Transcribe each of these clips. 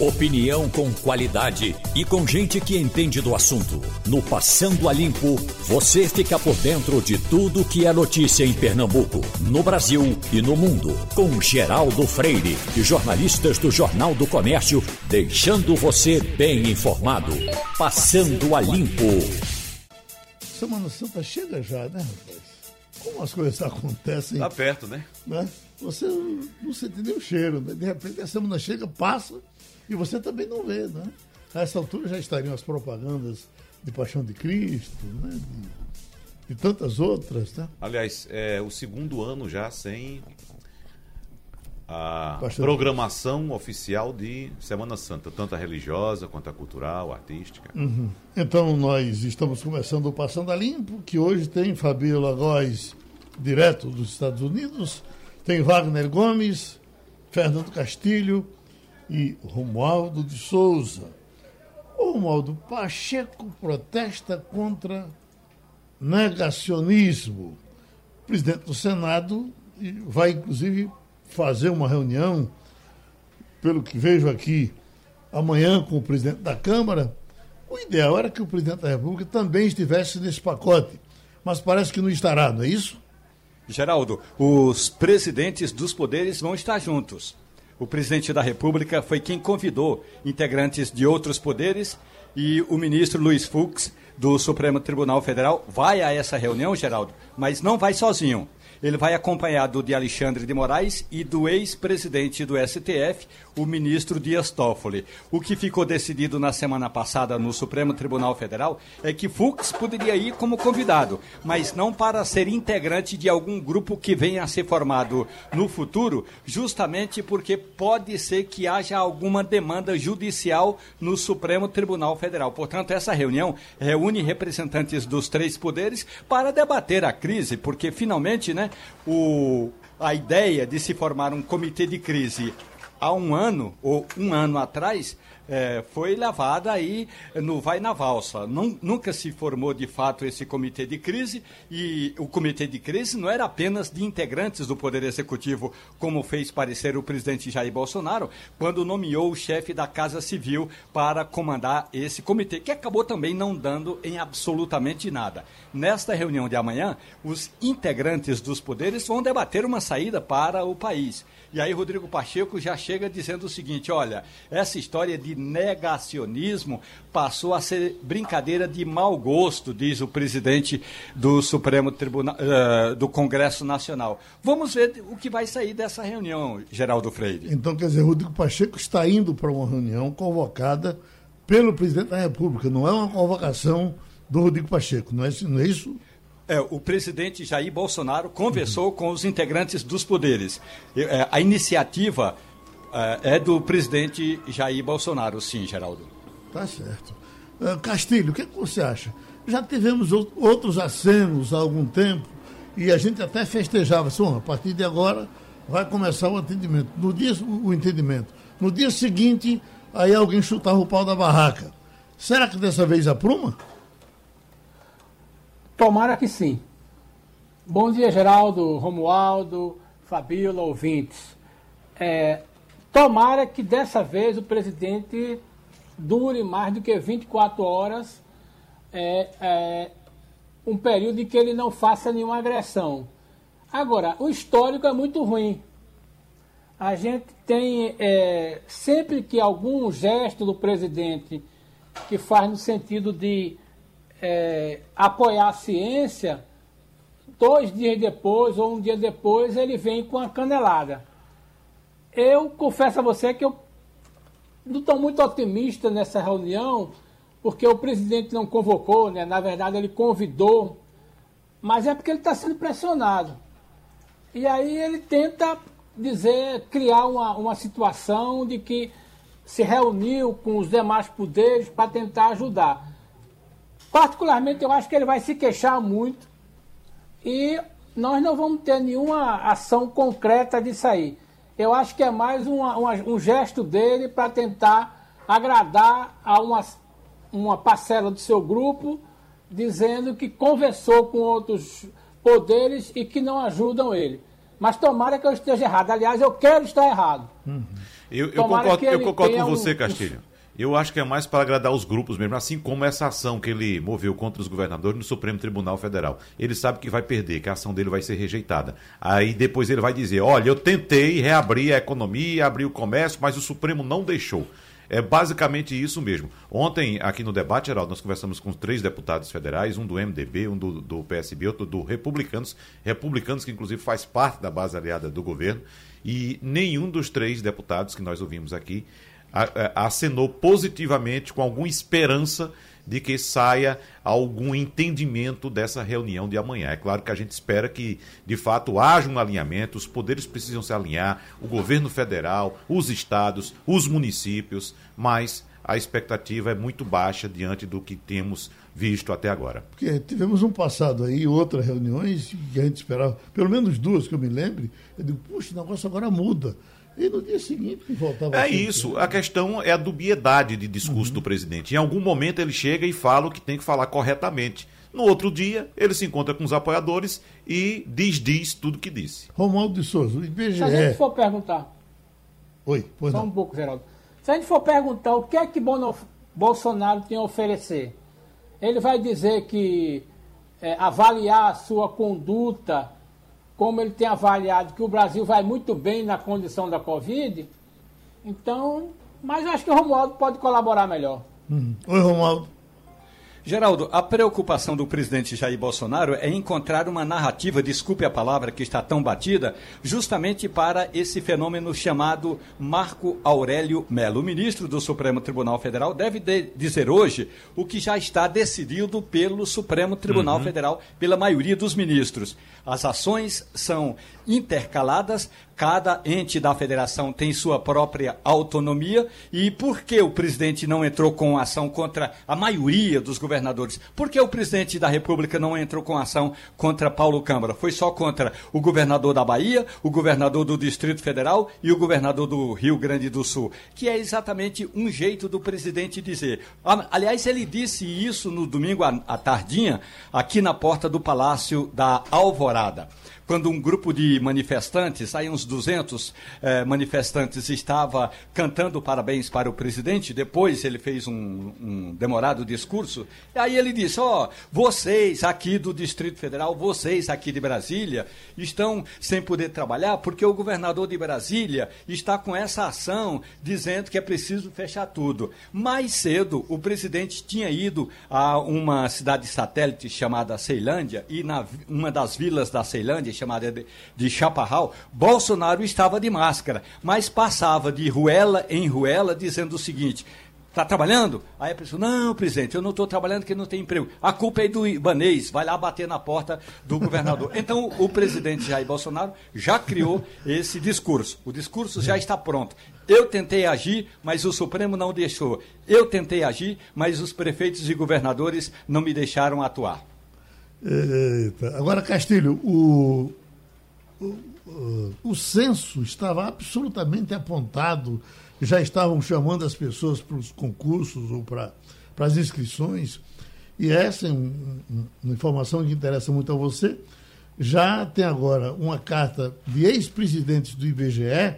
Opinião com qualidade e com gente que entende do assunto. No Passando a Limpo, você fica por dentro de tudo que é notícia em Pernambuco, no Brasil e no mundo. Com Geraldo Freire e jornalistas do Jornal do Comércio, deixando você bem informado. Passando a Limpo. Semana Santa chega já, né, rapaz? Como as coisas acontecem. Tá perto, né? né? Você não sente nem o cheiro, né? De repente a semana chega, passa e você também não vê, né? A essa altura já estariam as propagandas de Paixão de Cristo, né? De, de tantas outras, né? Aliás, é o segundo ano já sem a Pastor... programação oficial de Semana Santa, tanto a religiosa quanto a cultural, artística. Uhum. Então nós estamos começando o Passando a Limpo, que hoje tem Fabiola Góes, direto dos Estados Unidos, tem Wagner Gomes, Fernando Castilho e Romualdo de Souza. O Romualdo Pacheco protesta contra negacionismo. O presidente do Senado vai, inclusive, fazer uma reunião, pelo que vejo aqui, amanhã com o presidente da Câmara. O ideal era que o presidente da República também estivesse nesse pacote, mas parece que não estará, não é isso? Geraldo, os presidentes dos poderes vão estar juntos. O presidente da República foi quem convidou integrantes de outros poderes e o ministro Luiz Fux, do Supremo Tribunal Federal, vai a essa reunião, Geraldo, mas não vai sozinho. Ele vai acompanhado de Alexandre de Moraes e do ex-presidente do STF, o ministro Dias Toffoli. O que ficou decidido na semana passada no Supremo Tribunal Federal é que Fux poderia ir como convidado, mas não para ser integrante de algum grupo que venha a ser formado no futuro, justamente porque pode ser que haja alguma demanda judicial no Supremo Tribunal Federal. Portanto, essa reunião reúne representantes dos três poderes para debater a crise, porque finalmente, né, o, a ideia de se formar um comitê de crise há um ano ou um ano atrás é, foi levada aí no vai na valsa. nunca se formou de fato esse comitê de crise e o comitê de crise não era apenas de integrantes do Poder Executivo, como fez parecer o presidente Jair Bolsonaro, quando nomeou o chefe da Casa Civil para comandar esse comitê, que acabou também não dando em absolutamente nada. Nesta reunião de amanhã, os integrantes dos poderes vão debater uma saída para o país. E aí Rodrigo Pacheco já chega dizendo o seguinte: olha, essa história de negacionismo passou a ser brincadeira de mau gosto, diz o presidente do Supremo Tribunal uh, do Congresso Nacional. Vamos ver o que vai sair dessa reunião, Geraldo Freire. Então, quer dizer, Rodrigo Pacheco está indo para uma reunião convocada pelo presidente da República, não é uma convocação do Rodrigo Pacheco, não é, não é isso? É, o presidente Jair Bolsonaro conversou com os integrantes dos poderes. É, a iniciativa é, é do presidente Jair Bolsonaro, sim, Geraldo. Tá certo. Uh, Castilho, o que, é que você acha? Já tivemos outros acenos há algum tempo e a gente até festejava. Assim, a partir de agora vai começar o atendimento. No dia, o entendimento. No dia seguinte, aí alguém chutava o pau da barraca. Será que dessa vez apruma? Tomara que sim. Bom dia, Geraldo, Romualdo, Fabíola, ouvintes. É, tomara que dessa vez o presidente dure mais do que 24 horas, é, é, um período em que ele não faça nenhuma agressão. Agora, o histórico é muito ruim. A gente tem, é, sempre que algum gesto do presidente que faz no sentido de é, apoiar a ciência, dois dias depois ou um dia depois ele vem com a canelada. Eu confesso a você que eu não estou muito otimista nessa reunião, porque o presidente não convocou, né? na verdade ele convidou, mas é porque ele está sendo pressionado. E aí ele tenta dizer, criar uma, uma situação de que se reuniu com os demais poderes para tentar ajudar. Particularmente, eu acho que ele vai se queixar muito e nós não vamos ter nenhuma ação concreta disso aí. Eu acho que é mais uma, uma, um gesto dele para tentar agradar a uma, uma parcela do seu grupo, dizendo que conversou com outros poderes e que não ajudam ele. Mas tomara que eu esteja errado. Aliás, eu quero estar errado. Uhum. Eu, eu concordo, eu concordo com você, Castilho. Eu acho que é mais para agradar os grupos mesmo, assim como essa ação que ele moveu contra os governadores no Supremo Tribunal Federal. Ele sabe que vai perder, que a ação dele vai ser rejeitada. Aí depois ele vai dizer: olha, eu tentei reabrir a economia, abrir o comércio, mas o Supremo não deixou. É basicamente isso mesmo. Ontem, aqui no debate, Geraldo, nós conversamos com três deputados federais, um do MDB, um do, do PSB, outro do Republicanos, Republicanos que inclusive faz parte da base aliada do governo, e nenhum dos três deputados que nós ouvimos aqui acenou positivamente, com alguma esperança de que saia algum entendimento dessa reunião de amanhã. É claro que a gente espera que, de fato, haja um alinhamento, os poderes precisam se alinhar, o governo federal, os estados, os municípios, mas a expectativa é muito baixa diante do que temos visto até agora. Porque tivemos um passado aí, outras reuniões, que a gente esperava, pelo menos duas que eu me lembre, eu digo, puxa, o negócio agora muda. E no dia seguinte que voltava. É isso. A questão é a dubiedade de discurso uhum. do presidente. Em algum momento ele chega e fala o que tem que falar corretamente. No outro dia, ele se encontra com os apoiadores e diz-diz tudo que disse. Romualdo de Souza, o IBGE. Se a gente for perguntar. Oi, pois Só não. um pouco, Geraldo. Se a gente for perguntar o que é que Bolsonaro tem a oferecer, ele vai dizer que é, avaliar a sua conduta como ele tem avaliado que o Brasil vai muito bem na condição da Covid, então, mas acho que o Romualdo pode colaborar melhor. Hum. Oi, Romualdo. Geraldo, a preocupação do presidente Jair Bolsonaro é encontrar uma narrativa, desculpe a palavra que está tão batida, justamente para esse fenômeno chamado Marco Aurélio Melo. O ministro do Supremo Tribunal Federal deve de dizer hoje o que já está decidido pelo Supremo Tribunal uhum. Federal, pela maioria dos ministros. As ações são intercaladas, cada ente da federação tem sua própria autonomia. E por que o presidente não entrou com ação contra a maioria dos governadores? Por que o presidente da República não entrou com ação contra Paulo Câmara? Foi só contra o governador da Bahia, o governador do Distrito Federal e o governador do Rio Grande do Sul, que é exatamente um jeito do presidente dizer. Aliás, ele disse isso no domingo à tardinha, aqui na porta do Palácio da Alvorada temporada quando um grupo de manifestantes, aí uns 200 eh, manifestantes, estava cantando parabéns para o presidente, depois ele fez um, um demorado discurso, e aí ele disse, ó, oh, vocês aqui do Distrito Federal, vocês aqui de Brasília, estão sem poder trabalhar porque o governador de Brasília está com essa ação dizendo que é preciso fechar tudo. Mais cedo, o presidente tinha ido a uma cidade satélite chamada Ceilândia, e na uma das vilas da Ceilândia, chamada de, de Chaparral, Bolsonaro estava de máscara, mas passava de ruela em ruela dizendo o seguinte: Está trabalhando? Aí a pessoa, não, presidente, eu não estou trabalhando porque não tem emprego. A culpa é do Ibanês, vai lá bater na porta do governador. Então, o presidente Jair Bolsonaro já criou esse discurso. O discurso já está pronto. Eu tentei agir, mas o Supremo não deixou. Eu tentei agir, mas os prefeitos e governadores não me deixaram atuar. Eita. Agora, Castilho, o, o, o censo estava absolutamente apontado, já estavam chamando as pessoas para os concursos ou para, para as inscrições, e essa é um, uma informação que interessa muito a você. Já tem agora uma carta de ex-presidentes do IBGE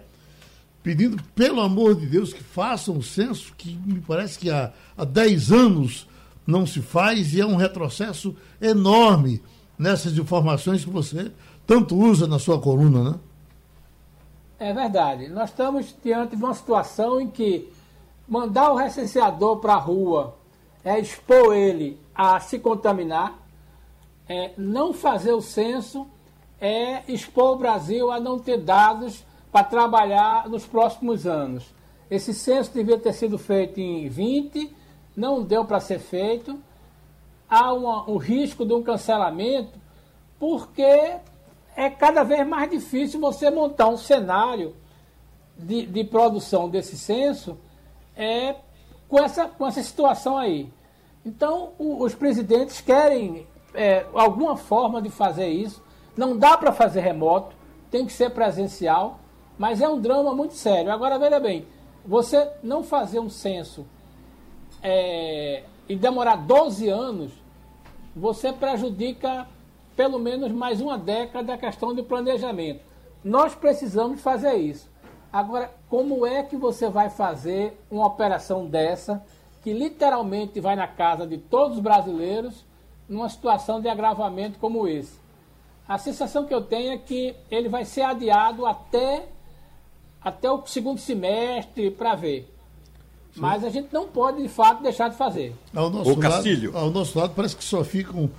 pedindo, pelo amor de Deus, que façam o censo, que me parece que há, há 10 anos não se faz e é um retrocesso enorme nessas informações que você tanto usa na sua coluna, né? É verdade. Nós estamos diante de uma situação em que mandar o recenseador para a rua é expor ele a se contaminar, é não fazer o censo é expor o Brasil a não ter dados para trabalhar nos próximos anos. Esse censo devia ter sido feito em 20, não deu para ser feito, há uma, um risco de um cancelamento, porque é cada vez mais difícil você montar um cenário de, de produção desse censo é, com, essa, com essa situação aí. Então, o, os presidentes querem é, alguma forma de fazer isso. Não dá para fazer remoto, tem que ser presencial, mas é um drama muito sério. Agora, veja bem, você não fazer um censo é, e demorar 12 anos, você prejudica pelo menos mais uma década a questão de planejamento. Nós precisamos fazer isso. Agora, como é que você vai fazer uma operação dessa, que literalmente vai na casa de todos os brasileiros, numa situação de agravamento como esse? A sensação que eu tenho é que ele vai ser adiado até, até o segundo semestre para ver. Sim. Mas a gente não pode, de fato, deixar de fazer. Ao nosso, o Castilho. Lado, ao nosso lado, parece que só ficam uh,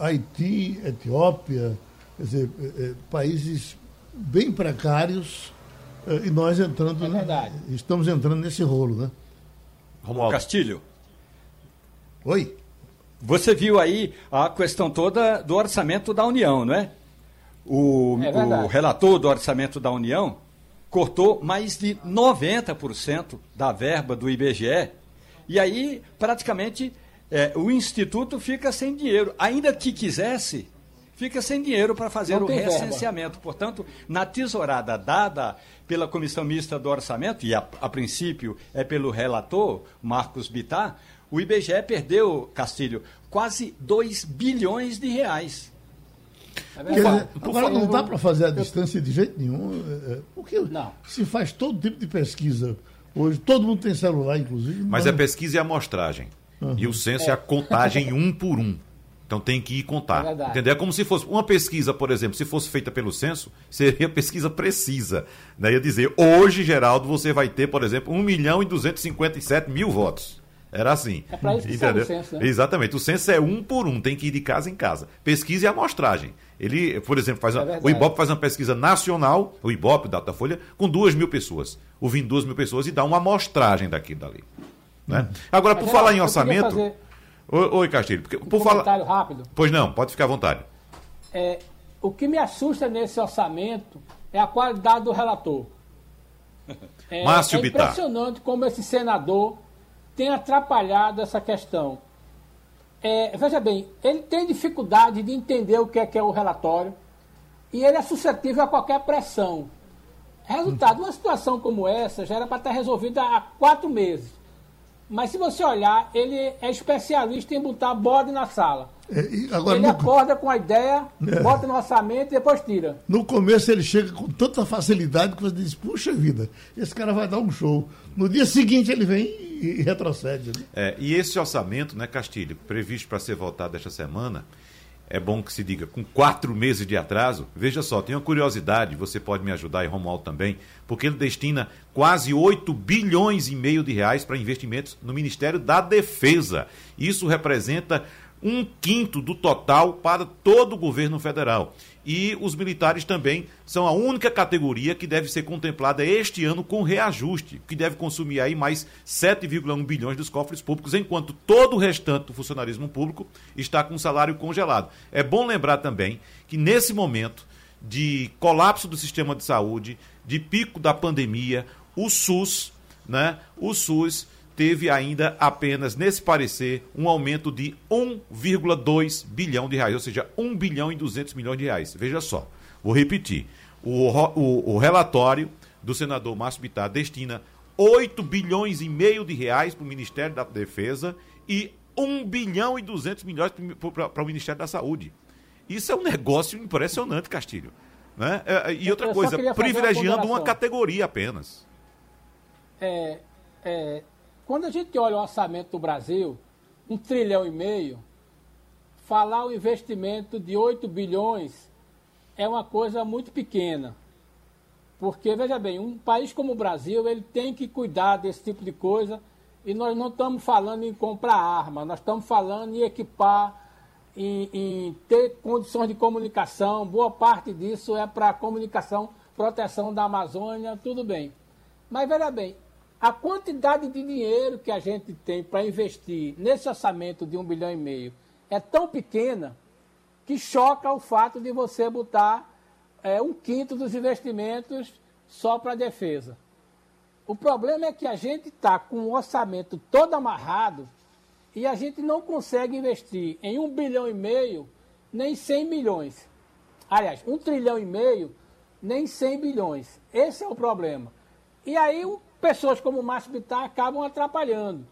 Haiti, Etiópia, quer dizer, uh, países bem precários uh, e nós entrando. É verdade. Estamos entrando nesse rolo, né? Romualdo. Castilho. Oi. Você viu aí a questão toda do orçamento da União, não é? O, é o relator do orçamento da União cortou mais de 90% da verba do IBGE. E aí, praticamente, é, o Instituto fica sem dinheiro. Ainda que quisesse, fica sem dinheiro para fazer o recenseamento. Verba. Portanto, na tesourada dada pela Comissão Mista do Orçamento, e a, a princípio é pelo relator, Marcos Bittar, o IBGE perdeu, Castilho, quase 2 bilhões de reais. É dizer, agora não dá para fazer a distância de jeito nenhum, é, é, porque não. se faz todo tipo de pesquisa. Hoje todo mundo tem celular, inclusive. Mas, é pesquisa e amostragem. Uhum. E o censo é. é a contagem um por um. Então tem que ir contar. É entendeu? É como se fosse uma pesquisa, por exemplo, se fosse feita pelo censo, seria pesquisa precisa. Né? Ia dizer, hoje, Geraldo, você vai ter, por exemplo, 1 milhão e 257 mil votos. Era assim. É para isso que entendeu? o censo, né? Exatamente. O censo é um por um, tem que ir de casa em casa. Pesquisa e amostragem. Ele, por exemplo, faz uma, é o Ibope faz uma pesquisa nacional, o Ibope, o Datafolha, com duas mil pessoas. Ouvindo duas mil pessoas e dá uma amostragem daqui dali. Né? Hum. Agora, por falar em orçamento. Fazer... Oi, Castilho. Porque, um por comentário falar... rápido. Pois não, pode ficar à vontade. É, o que me assusta nesse orçamento é a qualidade do relator. É, Márcio é impressionante como esse senador tem atrapalhado essa questão. É, veja bem, ele tem dificuldade de entender o que é, que é o relatório e ele é suscetível a qualquer pressão. Resultado, uma situação como essa já era para estar resolvida há quatro meses. Mas se você olhar, ele é especialista em botar bode na sala. É, agora, ele no... acorda com a ideia, é. bota no orçamento e depois tira. No começo ele chega com tanta facilidade que você diz, puxa vida, esse cara vai dar um show. No dia seguinte ele vem e, retrocede. Né? É, e esse orçamento, né, Castilho, previsto para ser votado esta semana, é bom que se diga, com quatro meses de atraso, veja só, tem uma curiosidade, você pode me ajudar e Romualdo também, porque ele destina quase 8 bilhões e meio de reais para investimentos no Ministério da Defesa. Isso representa um quinto do total para todo o governo federal. E os militares também são a única categoria que deve ser contemplada este ano com reajuste, que deve consumir aí mais 7,1 bilhões dos cofres públicos, enquanto todo o restante do funcionarismo público está com salário congelado. É bom lembrar também que nesse momento de colapso do sistema de saúde, de pico da pandemia, o SUS, né? O SUS teve ainda apenas, nesse parecer, um aumento de 1,2 bilhão de reais, ou seja, 1 bilhão e 200 milhões de reais. Veja só, vou repetir. O, o, o relatório do senador Márcio Bittar destina 8 bilhões e meio de reais para o Ministério da Defesa e 1 bilhão e 200 milhões para o Ministério da Saúde. Isso é um negócio impressionante, Castilho. Né? É, é, e outra coisa, privilegiando uma, uma categoria apenas. É, é, quando a gente olha o orçamento do Brasil, um trilhão e meio, falar o investimento de 8 bilhões é uma coisa muito pequena. Porque, veja bem, um país como o Brasil, ele tem que cuidar desse tipo de coisa e nós não estamos falando em comprar arma, nós estamos falando em equipar, em, em ter condições de comunicação, boa parte disso é para comunicação, proteção da Amazônia, tudo bem. Mas veja bem, a quantidade de dinheiro que a gente tem para investir nesse orçamento de um bilhão e meio é tão pequena que choca o fato de você botar é, um quinto dos investimentos só para defesa. O problema é que a gente está com o orçamento todo amarrado e a gente não consegue investir em um bilhão e meio nem 100 milhões. Aliás, um trilhão e meio nem 100 bilhões. Esse é o problema. E aí o pessoas como o Márcio Bittar acabam atrapalhando.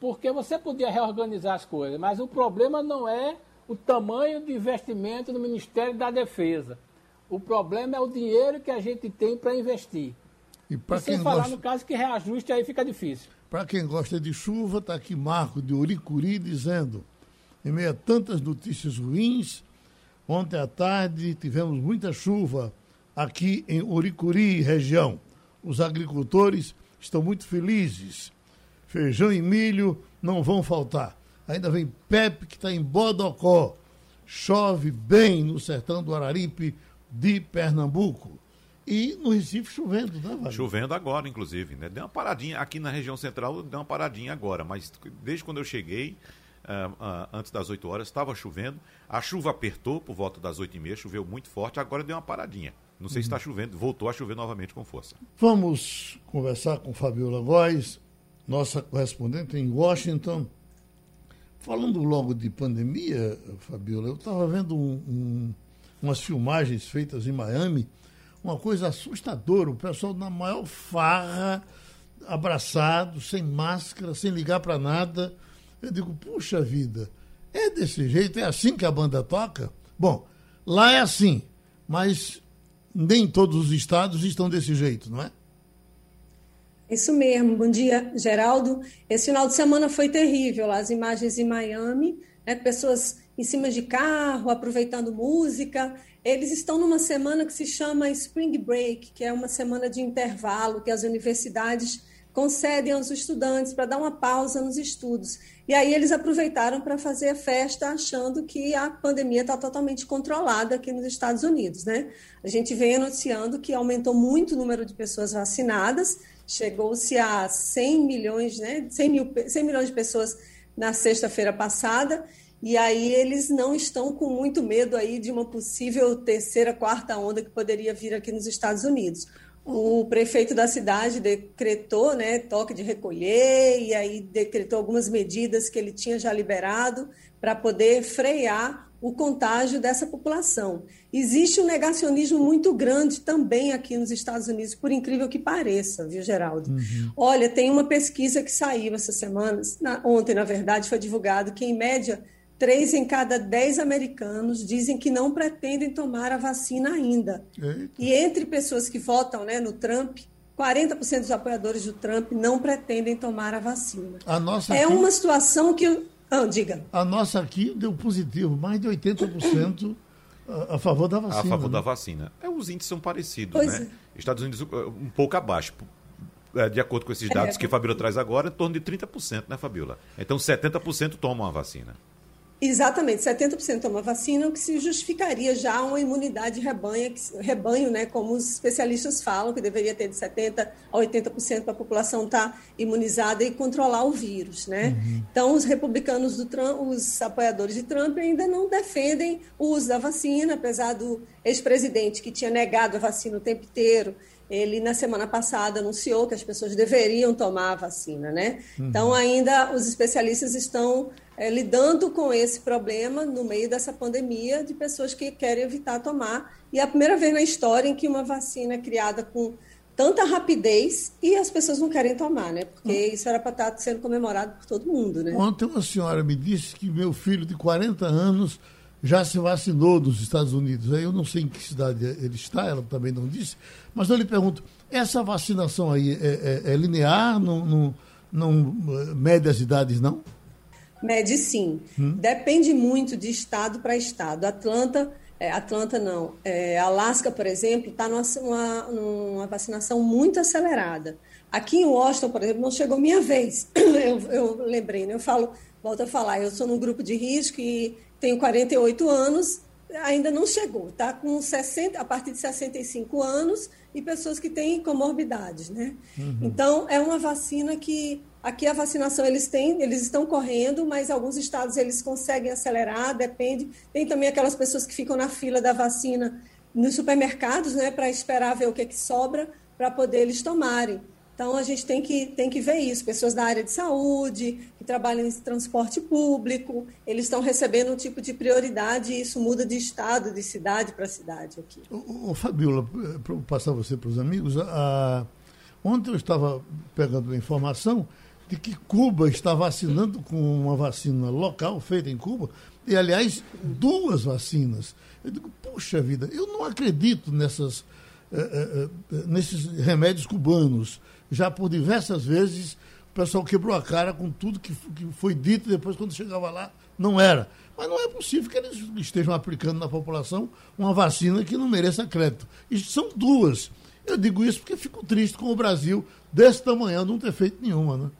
Porque você podia reorganizar as coisas, mas o problema não é o tamanho de investimento no Ministério da Defesa. O problema é o dinheiro que a gente tem para investir. E, e sem falar gosta... no caso que reajuste aí fica difícil. Para quem gosta de chuva, está aqui Marco de Oricuri dizendo, em meio a tantas notícias ruins, ontem à tarde tivemos muita chuva aqui em Oricuri, região. Os agricultores estão muito felizes. Feijão e milho não vão faltar. Ainda vem Pepe, que está em Bodocó. Chove bem no sertão do Araripe de Pernambuco. E no Recife chovendo, né, Vale? Chovendo agora, inclusive. Né? Deu uma paradinha aqui na região central, deu uma paradinha agora, mas desde quando eu cheguei, uh, uh, antes das 8 horas, estava chovendo. A chuva apertou por volta das 8 e meia, choveu muito forte, agora deu uma paradinha. Não sei se está chovendo, voltou a chover novamente com força. Vamos conversar com Fabiola Góes, nossa correspondente em Washington. Falando logo de pandemia, Fabiola, eu estava vendo um, um, umas filmagens feitas em Miami uma coisa assustadora. O pessoal na maior farra, abraçado, sem máscara, sem ligar para nada. Eu digo, puxa vida, é desse jeito? É assim que a banda toca? Bom, lá é assim, mas nem todos os estados estão desse jeito, não é? Isso mesmo. Bom dia, Geraldo. Esse final de semana foi terrível. As imagens em Miami, né, pessoas em cima de carro, aproveitando música. Eles estão numa semana que se chama Spring Break, que é uma semana de intervalo que as universidades concedem aos estudantes para dar uma pausa nos estudos. E aí eles aproveitaram para fazer a festa achando que a pandemia está totalmente controlada aqui nos Estados Unidos, né? A gente vem anunciando que aumentou muito o número de pessoas vacinadas, chegou-se a 100 milhões, né? 100, mil, 100 milhões de pessoas na sexta-feira passada, e aí eles não estão com muito medo aí de uma possível terceira, quarta onda que poderia vir aqui nos Estados Unidos. O prefeito da cidade decretou, né, toque de recolher e aí decretou algumas medidas que ele tinha já liberado para poder frear o contágio dessa população. Existe um negacionismo muito grande também aqui nos Estados Unidos, por incrível que pareça, viu, Geraldo? Uhum. Olha, tem uma pesquisa que saiu essa semana, na, ontem, na verdade, foi divulgado que, em média, três em cada dez americanos dizem que não pretendem tomar a vacina ainda. Eita. E entre pessoas que votam né, no Trump, 40% dos apoiadores do Trump não pretendem tomar a vacina. A nossa é aqui, uma situação que. Ah, diga. A nossa aqui deu positivo, mais de 80% a, a favor da vacina. A favor né? da vacina. É, os índices são parecidos, pois né? É. Estados Unidos um pouco abaixo. É, de acordo com esses dados é. que a Fabiola traz agora, em torno de 30%, né, Fabiola? Então 70% tomam a vacina. Exatamente, 70% toma vacina, o que se justificaria já uma imunidade rebanho, rebanho, né, como os especialistas falam, que deveria ter de 70% a 80% da população estar tá imunizada e controlar o vírus. Né? Uhum. Então, os republicanos do Trump, os apoiadores de Trump ainda não defendem o uso da vacina, apesar do ex-presidente que tinha negado a vacina o tempo inteiro ele na semana passada anunciou que as pessoas deveriam tomar a vacina, né? Uhum. Então ainda os especialistas estão é, lidando com esse problema no meio dessa pandemia de pessoas que querem evitar tomar e é a primeira vez na história em que uma vacina é criada com tanta rapidez e as pessoas não querem tomar, né? Porque uhum. isso era para estar sendo comemorado por todo mundo, né? Ontem uma senhora me disse que meu filho de 40 anos já se vacinou nos Estados Unidos. Eu não sei em que cidade ele está, ela também não disse, mas eu lhe pergunto, essa vacinação aí é, é, é linear, não, não, não eh, mede as idades, não? Mede sim. Hum? Depende muito de estado para estado. Atlanta, é, Atlanta não, é, Alasca, por exemplo, está numa, numa vacinação muito acelerada. Aqui em Washington, por exemplo, não chegou minha vez. Eu, eu lembrei, né? eu falo, volto a falar, eu sou num grupo de risco e tenho 48 anos, ainda não chegou, está com 60, a partir de 65 anos e pessoas que têm comorbidades, né? Uhum. Então, é uma vacina que aqui a vacinação eles têm, eles estão correndo, mas alguns estados eles conseguem acelerar, depende. Tem também aquelas pessoas que ficam na fila da vacina nos supermercados, né, para esperar ver o que, é que sobra para poder eles tomarem. Então, a gente tem que, tem que ver isso. Pessoas da área de saúde, que trabalham em transporte público, eles estão recebendo um tipo de prioridade e isso muda de estado, de cidade para cidade aqui. Ô, Fabiola, para passar você para os amigos, a... ontem eu estava pegando informação de que Cuba está vacinando com uma vacina local feita em Cuba, e aliás, duas vacinas. Eu digo, puxa vida, eu não acredito nessas é, nesses remédios cubanos. Já por diversas vezes o pessoal quebrou a cara com tudo que, que foi dito e depois, quando chegava lá, não era. Mas não é possível que eles estejam aplicando na população uma vacina que não mereça crédito. E são duas. Eu digo isso porque fico triste com o Brasil desse tamanho não ter feito nenhuma, né?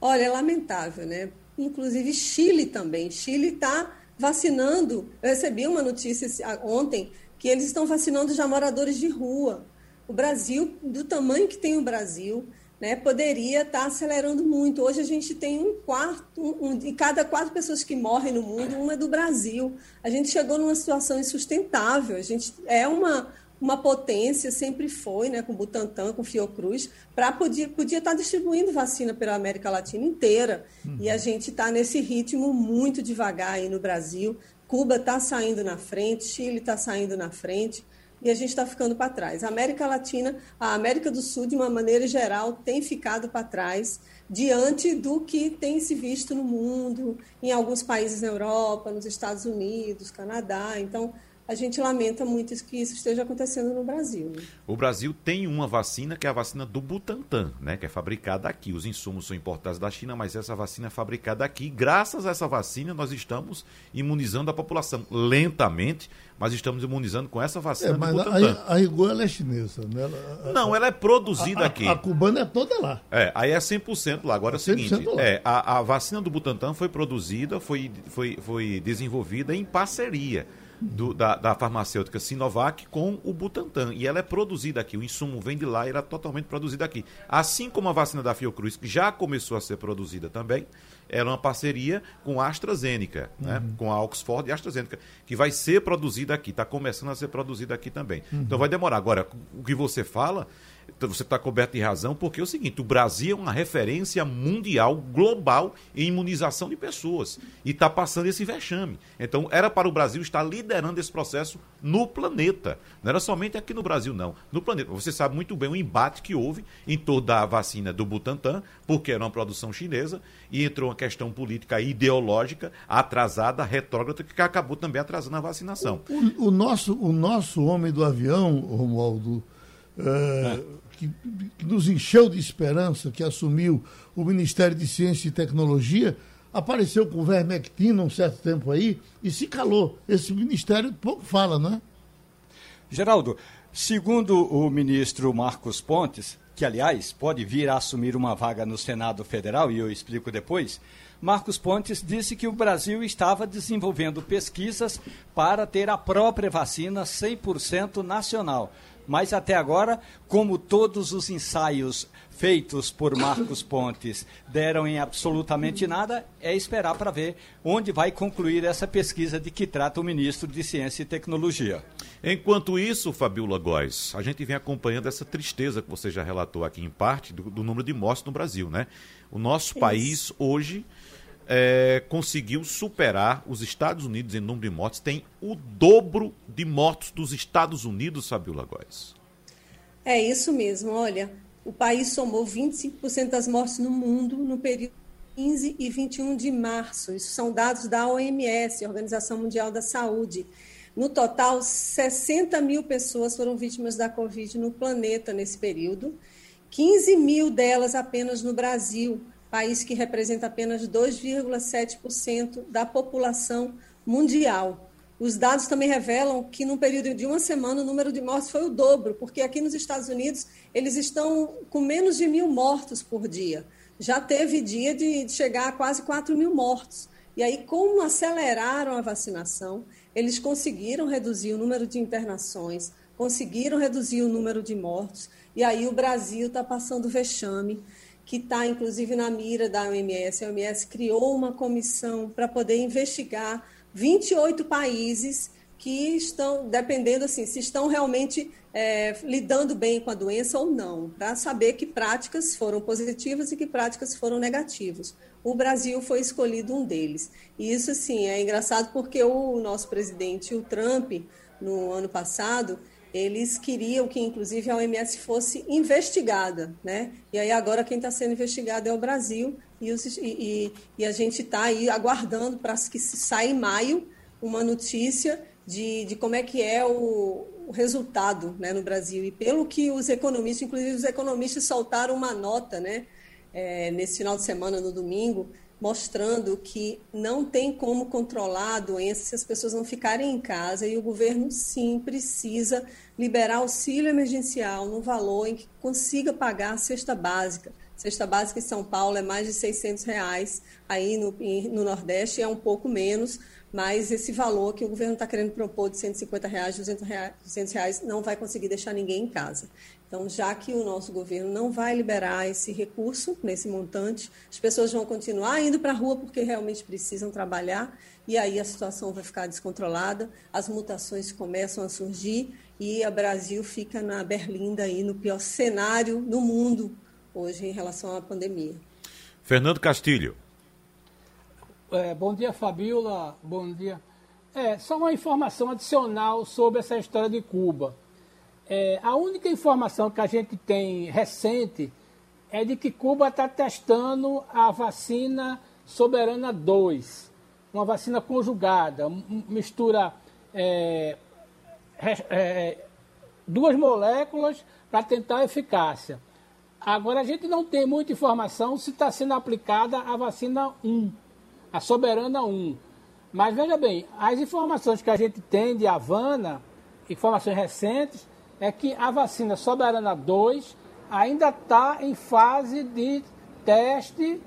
Olha, é lamentável, né? Inclusive Chile também. Chile está vacinando. Eu recebi uma notícia ontem que eles estão vacinando já moradores de rua. O Brasil, do tamanho que tem o Brasil, né, poderia estar tá acelerando muito. Hoje a gente tem um quarto, um, de cada quatro pessoas que morrem no mundo, uma é do Brasil. A gente chegou numa situação insustentável. A gente é uma, uma potência, sempre foi, né, com Butantan, com Fiocruz, para podia, podia estar tá distribuindo vacina pela América Latina inteira. Uhum. E a gente está nesse ritmo muito devagar aí no Brasil. Cuba está saindo na frente, Chile está saindo na frente e a gente está ficando para trás. A América Latina, a América do Sul, de uma maneira geral, tem ficado para trás diante do que tem se visto no mundo, em alguns países na Europa, nos Estados Unidos, Canadá. Então, a gente lamenta muito que isso esteja acontecendo no Brasil. Né? O Brasil tem uma vacina que é a vacina do Butantan, né, que é fabricada aqui. Os insumos são importados da China, mas essa vacina é fabricada aqui. Graças a essa vacina, nós estamos imunizando a população lentamente, mas estamos imunizando com essa vacina é, mas do Butantan. A, a rigor ela é chinesa, né? Ela, Não, ela é produzida a, aqui. A, cubana é toda lá. É, aí é 100% lá. Agora é o seguinte, lá. é, a, a vacina do Butantan foi produzida, foi, foi, foi desenvolvida em parceria do, da, da, farmacêutica Sinovac com o Butantan. E ela é produzida aqui, o insumo vem de lá e ela é totalmente produzida aqui. Assim como a vacina da Fiocruz, que já começou a ser produzida também, ela é uma parceria com a AstraZeneca, né? uhum. né? com a Oxford e a AstraZeneca, que vai ser produzida aqui, está começando a ser produzida aqui também. Uhum. Então vai demorar. Agora, o que você fala você está coberto de razão, porque é o seguinte: o Brasil é uma referência mundial, global, em imunização de pessoas. E está passando esse vexame. Então, era para o Brasil estar liderando esse processo no planeta. Não era somente aqui no Brasil, não. No planeta. Você sabe muito bem o embate que houve em torno da vacina do Butantan, porque era uma produção chinesa, e entrou uma questão política ideológica atrasada, retrógrada, que acabou também atrasando a vacinação. O, o nosso, o nosso homem do avião, Romualdo é, que, que, nos encheu de esperança, que assumiu o Ministério de Ciência e Tecnologia, apareceu com o Vermectina um certo tempo aí e se calou. Esse ministério pouco fala, não é? Geraldo, segundo o ministro Marcos Pontes, que aliás pode vir a assumir uma vaga no Senado Federal, e eu explico depois, Marcos Pontes disse que o Brasil estava desenvolvendo pesquisas para ter a própria vacina 100% nacional mas até agora, como todos os ensaios feitos por Marcos Pontes deram em absolutamente nada, é esperar para ver onde vai concluir essa pesquisa de que trata o ministro de Ciência e Tecnologia. Enquanto isso, Fabiola Góes, a gente vem acompanhando essa tristeza que você já relatou aqui em parte do, do número de mortes no Brasil, né? O nosso isso. país hoje é, conseguiu superar os Estados Unidos em número de mortes, tem o dobro de mortos dos Estados Unidos, Fabiola Góes. É isso mesmo, olha, o país somou 25% das mortes no mundo no período 15 e 21 de março. Isso são dados da OMS, Organização Mundial da Saúde. No total, 60 mil pessoas foram vítimas da Covid no planeta nesse período, 15 mil delas apenas no Brasil, país que representa apenas 2,7% da população mundial. Os dados também revelam que, no período de uma semana, o número de mortes foi o dobro, porque aqui nos Estados Unidos eles estão com menos de mil mortos por dia. Já teve dia de chegar a quase 4 mil mortos. E aí, como aceleraram a vacinação, eles conseguiram reduzir o número de internações, conseguiram reduzir o número de mortos, e aí o Brasil está passando vexame que está inclusive na mira da OMS. A OMS criou uma comissão para poder investigar 28 países que estão, dependendo assim, se estão realmente é, lidando bem com a doença ou não, para saber que práticas foram positivas e que práticas foram negativas. O Brasil foi escolhido um deles. E isso, sim, é engraçado porque o nosso presidente, o Trump, no ano passado, eles queriam que, inclusive, a OMS fosse investigada, né? E aí agora quem está sendo investigado é o Brasil e, os, e, e, a gente está aí aguardando para que saia em maio uma notícia de, de como é que é o, o resultado né, no Brasil. E pelo que os economistas, inclusive os economistas soltaram uma nota né, é, nesse final de semana, no domingo, mostrando que não tem como controlar a doença se as pessoas não ficarem em casa e o governo sim precisa liberar auxílio emergencial no valor em que consiga pagar a cesta básica. Cesta básica em São Paulo é mais de 600 reais, aí no, no Nordeste é um pouco menos, mas esse valor que o governo está querendo propor de 150 reais, 200 reais, 200 reais, não vai conseguir deixar ninguém em casa. Então, já que o nosso governo não vai liberar esse recurso, nesse montante, as pessoas vão continuar indo para a rua porque realmente precisam trabalhar, e aí a situação vai ficar descontrolada, as mutações começam a surgir, e o Brasil fica na berlinda aí, no pior cenário no mundo hoje em relação à pandemia. Fernando Castilho. É, bom dia, Fabiola. Bom dia. É, só uma informação adicional sobre essa história de Cuba. É, a única informação que a gente tem recente é de que Cuba está testando a vacina Soberana 2, uma vacina conjugada, mistura é, é, duas moléculas para tentar a eficácia. Agora, a gente não tem muita informação se está sendo aplicada a vacina 1, a Soberana 1. Mas veja bem, as informações que a gente tem de Havana, informações recentes, é que a vacina Soberana 2 ainda está em fase de teste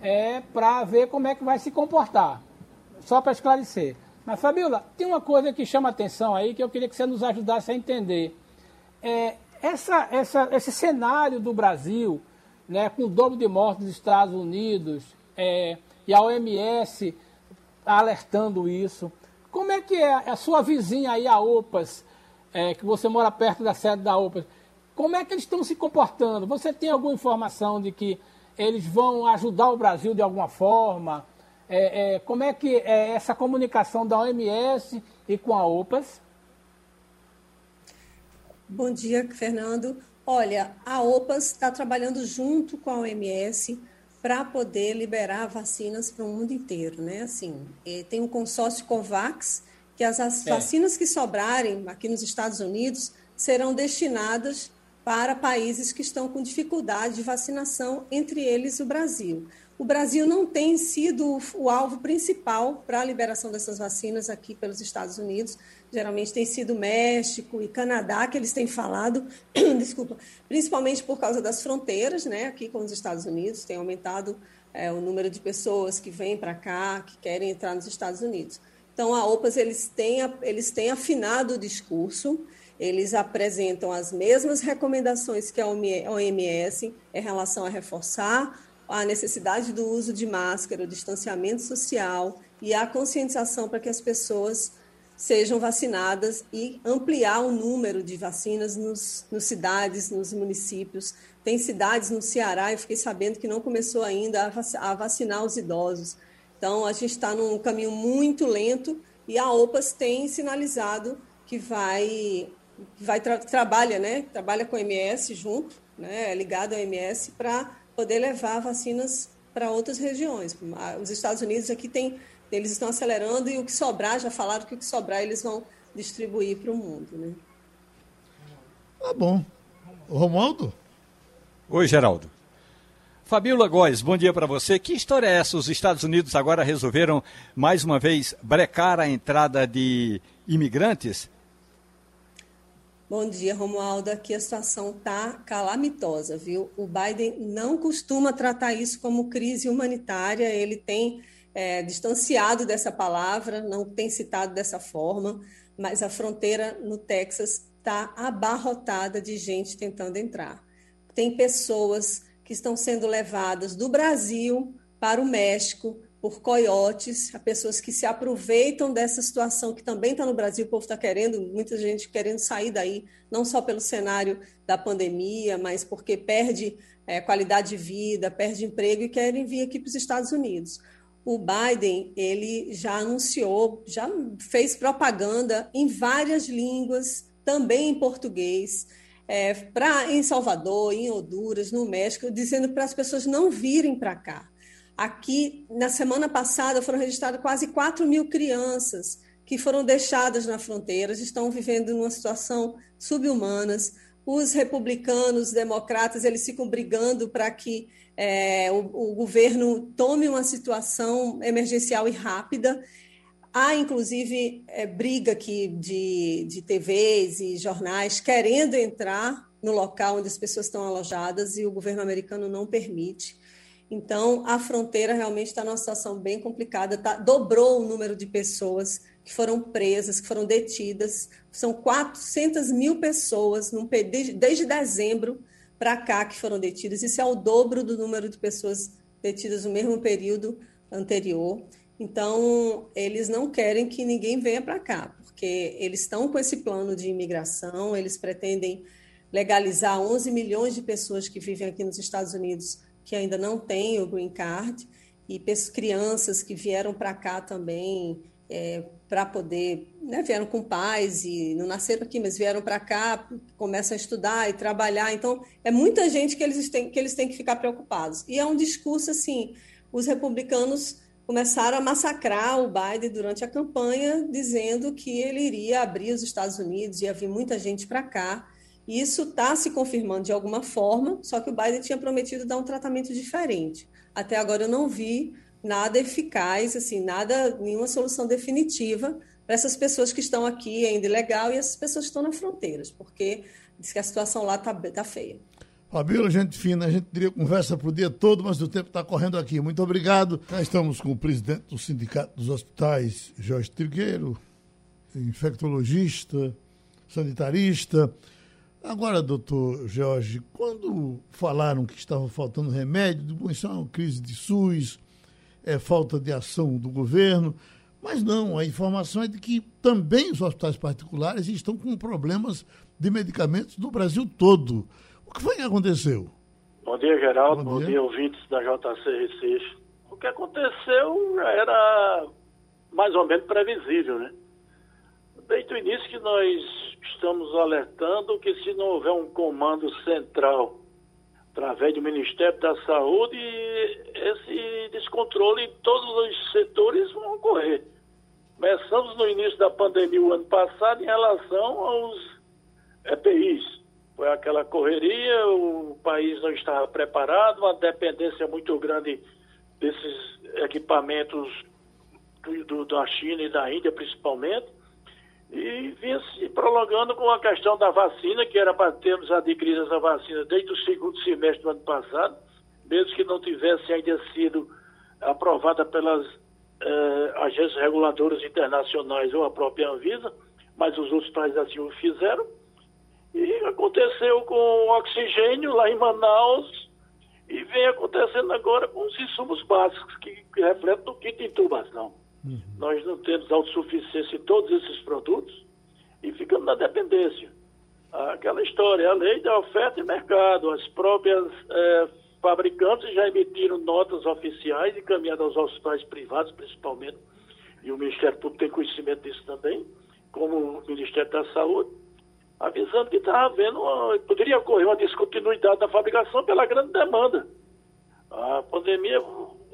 é, para ver como é que vai se comportar. Só para esclarecer. Mas, Fabiola, tem uma coisa que chama atenção aí que eu queria que você nos ajudasse a entender. É, essa, essa, esse cenário do Brasil, né, com o dobro de mortes nos Estados Unidos é, e a OMS alertando isso, como é que é a sua vizinha aí, a OPAS, é, que você mora perto da sede da OPA, como é que eles estão se comportando? Você tem alguma informação de que eles vão ajudar o Brasil de alguma forma? É, é, como é que é essa comunicação da OMS e com a OPAS? Bom dia, Fernando. Olha, a OPAS está trabalhando junto com a OMS para poder liberar vacinas para o mundo inteiro, né? Assim, tem o consórcio COVAX, que as, as é. vacinas que sobrarem aqui nos Estados Unidos serão destinadas para países que estão com dificuldade de vacinação, entre eles o Brasil. O Brasil não tem sido o alvo principal para a liberação dessas vacinas aqui pelos Estados Unidos. Geralmente tem sido México e Canadá que eles têm falado, desculpa, principalmente por causa das fronteiras, né? Aqui com os Estados Unidos tem aumentado é, o número de pessoas que vêm para cá, que querem entrar nos Estados Unidos. Então, a OPAS eles têm, eles têm afinado o discurso, eles apresentam as mesmas recomendações que a OMS em relação a reforçar a necessidade do uso de máscara, o distanciamento social e a conscientização para que as pessoas sejam vacinadas e ampliar o número de vacinas nos, nos cidades, nos municípios. Tem cidades no Ceará, eu fiquei sabendo que não começou ainda a vacinar os idosos. Então, a gente está num caminho muito lento e a OPAS tem sinalizado que vai, vai tra trabalha, né? Trabalha com a MS junto, né? É ligado à MS para poder levar vacinas para outras regiões. Os Estados Unidos aqui tem, eles estão acelerando e o que sobrar, já falaram que o que sobrar eles vão distribuir para o mundo, né? Tá bom. Romualdo? Oi, Geraldo. Fabiola Góes, bom dia para você. Que história é essa? Os Estados Unidos agora resolveram mais uma vez brecar a entrada de imigrantes? Bom dia, Romualdo. Aqui a situação está calamitosa, viu? O Biden não costuma tratar isso como crise humanitária, ele tem é, distanciado dessa palavra, não tem citado dessa forma, mas a fronteira no Texas está abarrotada de gente tentando entrar. Tem pessoas que estão sendo levadas do Brasil para o México por coiotes, a pessoas que se aproveitam dessa situação que também está no Brasil, o povo está querendo, muita gente querendo sair daí, não só pelo cenário da pandemia, mas porque perde é, qualidade de vida, perde emprego e querem vir aqui para os Estados Unidos. O Biden, ele já anunciou, já fez propaganda em várias línguas, também em português, é, pra, em Salvador, em Honduras, no México, dizendo para as pessoas não virem para cá. Aqui, na semana passada, foram registradas quase 4 mil crianças que foram deixadas na fronteira, estão vivendo numa situação subhumanas. Os republicanos, democratas, eles ficam brigando para que é, o, o governo tome uma situação emergencial e rápida. Há, inclusive, é, briga aqui de, de TVs e jornais querendo entrar no local onde as pessoas estão alojadas e o governo americano não permite. Então, a fronteira realmente está numa situação bem complicada, tá, dobrou o número de pessoas que foram presas, que foram detidas. São 400 mil pessoas num, desde, desde dezembro para cá que foram detidas. Isso é o dobro do número de pessoas detidas no mesmo período anterior. Então, eles não querem que ninguém venha para cá, porque eles estão com esse plano de imigração, eles pretendem legalizar 11 milhões de pessoas que vivem aqui nos Estados Unidos que ainda não têm o green card e crianças que vieram para cá também é, para poder, né, vieram com pais e não nasceram aqui, mas vieram para cá, começam a estudar e trabalhar. Então, é muita gente que eles têm que eles têm que ficar preocupados. E é um discurso assim, os republicanos começaram a massacrar o Biden durante a campanha, dizendo que ele iria abrir os Estados Unidos, ia vir muita gente para cá. Isso está se confirmando de alguma forma, só que o Biden tinha prometido dar um tratamento diferente. Até agora eu não vi nada eficaz, assim, nada, nenhuma solução definitiva para essas pessoas que estão aqui ainda ilegal e essas pessoas que estão nas fronteiras, porque diz que a situação lá está tá feia. Fabíola, gente fina, a gente teria conversa para o dia todo, mas o tempo está correndo aqui. Muito obrigado. Já estamos com o presidente do Sindicato dos Hospitais, Jorge Trigueiro, infectologista, sanitarista. Agora, doutor Jorge, quando falaram que estava faltando remédio, isso é uma crise de SUS, é falta de ação do governo, mas não, a informação é de que também os hospitais particulares estão com problemas de medicamentos no Brasil todo. O que foi que aconteceu? Bom dia, Geraldo. Bom, Bom dia. dia, ouvintes da JC Recife. O que aconteceu já era mais ou menos previsível, né? Desde o início que nós estamos alertando que se não houver um comando central através do Ministério da Saúde, esse descontrole em todos os setores vão ocorrer. Começamos no início da pandemia o ano passado em relação aos EPIs. Foi aquela correria, o país não estava preparado, uma dependência muito grande desses equipamentos do, do, da China e da Índia principalmente e vinha se prolongando com a questão da vacina, que era para termos adquirido essa vacina desde o segundo semestre do ano passado, mesmo que não tivesse ainda sido aprovada pelas eh, agências reguladoras internacionais ou a própria Anvisa, mas os outros países assim o fizeram. E aconteceu com o oxigênio lá em Manaus e vem acontecendo agora com os insumos básicos que, que refletem no kit de intubação. Uhum. Nós não temos autossuficiência em todos esses produtos e ficamos na dependência. Aquela história, a lei da oferta e mercado, as próprias é, fabricantes já emitiram notas oficiais encaminhadas aos hospitais privados, principalmente, e o Ministério Público tem conhecimento disso também, como o Ministério da Saúde, avisando que estava havendo, uma, poderia ocorrer uma descontinuidade da fabricação pela grande demanda. A pandemia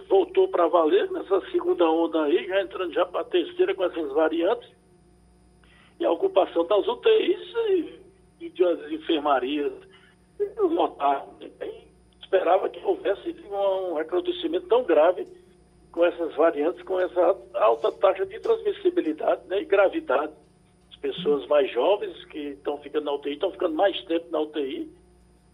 voltou para valer nessa segunda onda aí, já entrando já para a terceira com essas variantes. E a ocupação das UTIs e, e das enfermarias lotaram. Esperava que houvesse um recrudescimento tão grave com essas variantes, com essa alta taxa de transmissibilidade né, e gravidade. As pessoas mais jovens que estão ficando na UTI, estão ficando mais tempo na UTI,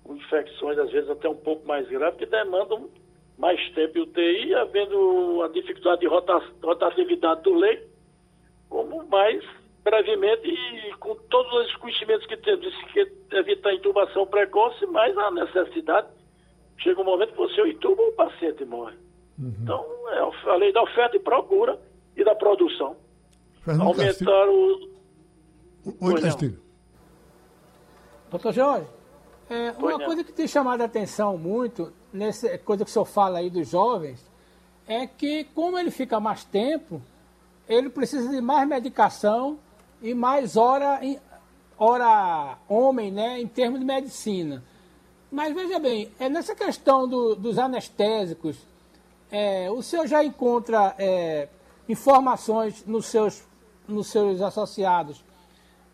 com infecções às vezes até um pouco mais graves, que demandam mais tempo em UTI, havendo a dificuldade de rotatividade do leito, como mais brevemente e com todos os conhecimentos que temos que evitar a intubação precoce, mais a necessidade. Chega um momento que você intuba o paciente morre. Uhum. Então, é a lei da oferta e procura e da produção. Fernando Aumentar Castilho. o. Oi, Castilho. Doutor Jorge, é, uma coisa que tem chamado a atenção muito nessa coisa que o senhor fala aí dos jovens, é que como ele fica mais tempo, ele precisa de mais medicação e mais hora, hora homem, né, em termos de medicina. Mas veja bem, é nessa questão do, dos anestésicos, é, o senhor já encontra é, informações nos seus nos seus associados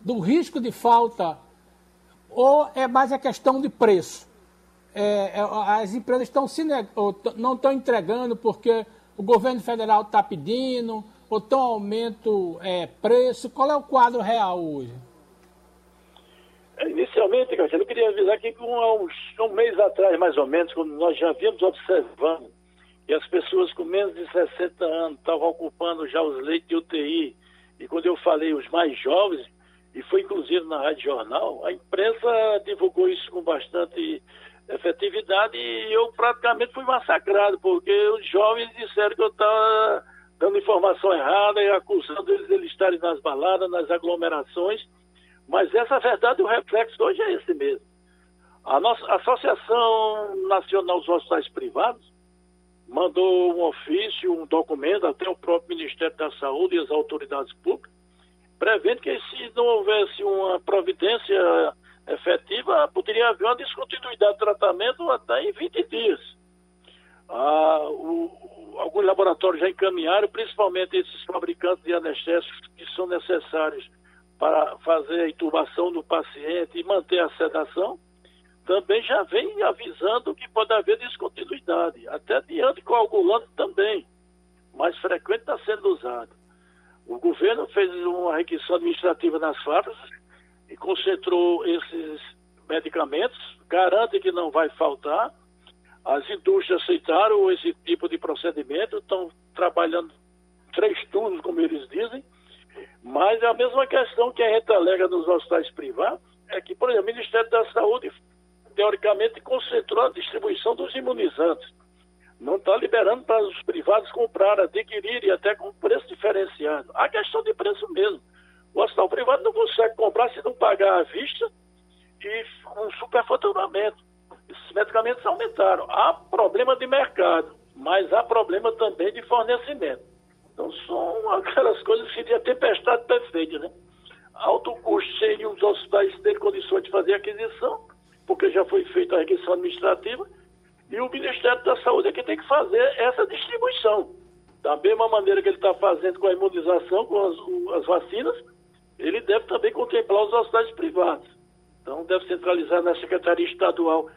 do risco de falta ou é mais a questão de preço? É, é, as empresas estão se não estão entregando porque o governo federal está pedindo, ou estão aumento é, preço? Qual é o quadro real hoje? É, inicialmente, eu queria avisar que uns, um mês atrás, mais ou menos, quando nós já vimos observando que as pessoas com menos de 60 anos estavam ocupando já os leitos de UTI, e quando eu falei os mais jovens, e foi inclusive na Rádio Jornal, a imprensa divulgou isso com bastante efetividade e eu praticamente fui massacrado, porque os jovens disseram que eu estava dando informação errada e acusando eles de estarem nas baladas, nas aglomerações, mas essa verdade, o reflexo hoje é esse mesmo. A nossa Associação Nacional dos Hospitais Privados mandou um ofício, um documento, até o próprio Ministério da Saúde e as autoridades públicas, prevendo que se não houvesse uma providência efetiva, poderia haver uma descontinuidade de tratamento até em 20 dias. Ah, o, alguns laboratórios já encaminharam, principalmente esses fabricantes de anestésicos que são necessários para fazer a intubação do paciente e manter a sedação, também já vem avisando que pode haver descontinuidade. Até de anticoagulante também, mais frequente está sendo usado. O governo fez uma requisição administrativa nas fábricas e concentrou esses medicamentos, garante que não vai faltar. As indústrias aceitaram esse tipo de procedimento, estão trabalhando três turnos, como eles dizem, mas a mesma questão que a gente alega nos hospitais privados, é que, por exemplo, o Ministério da Saúde, teoricamente, concentrou a distribuição dos imunizantes. Não está liberando para os privados comprar, adquirir e até com preço diferenciado. A questão de preço mesmo. O hospital privado não consegue comprar se não pagar à vista e com superfaturamento. Esses medicamentos aumentaram. Há problema de mercado, mas há problema também de fornecimento. Então são aquelas coisas que seria tempestade perfeita, né? Alto custo sem os hospitais terem condições de fazer aquisição, porque já foi feita a requisição administrativa, e o Ministério da Saúde é que tem que fazer essa distribuição. Da mesma maneira que ele está fazendo com a imunização, com as, as vacinas, ele deve também contemplar os hospitais privados. Então, deve centralizar na Secretaria Estadual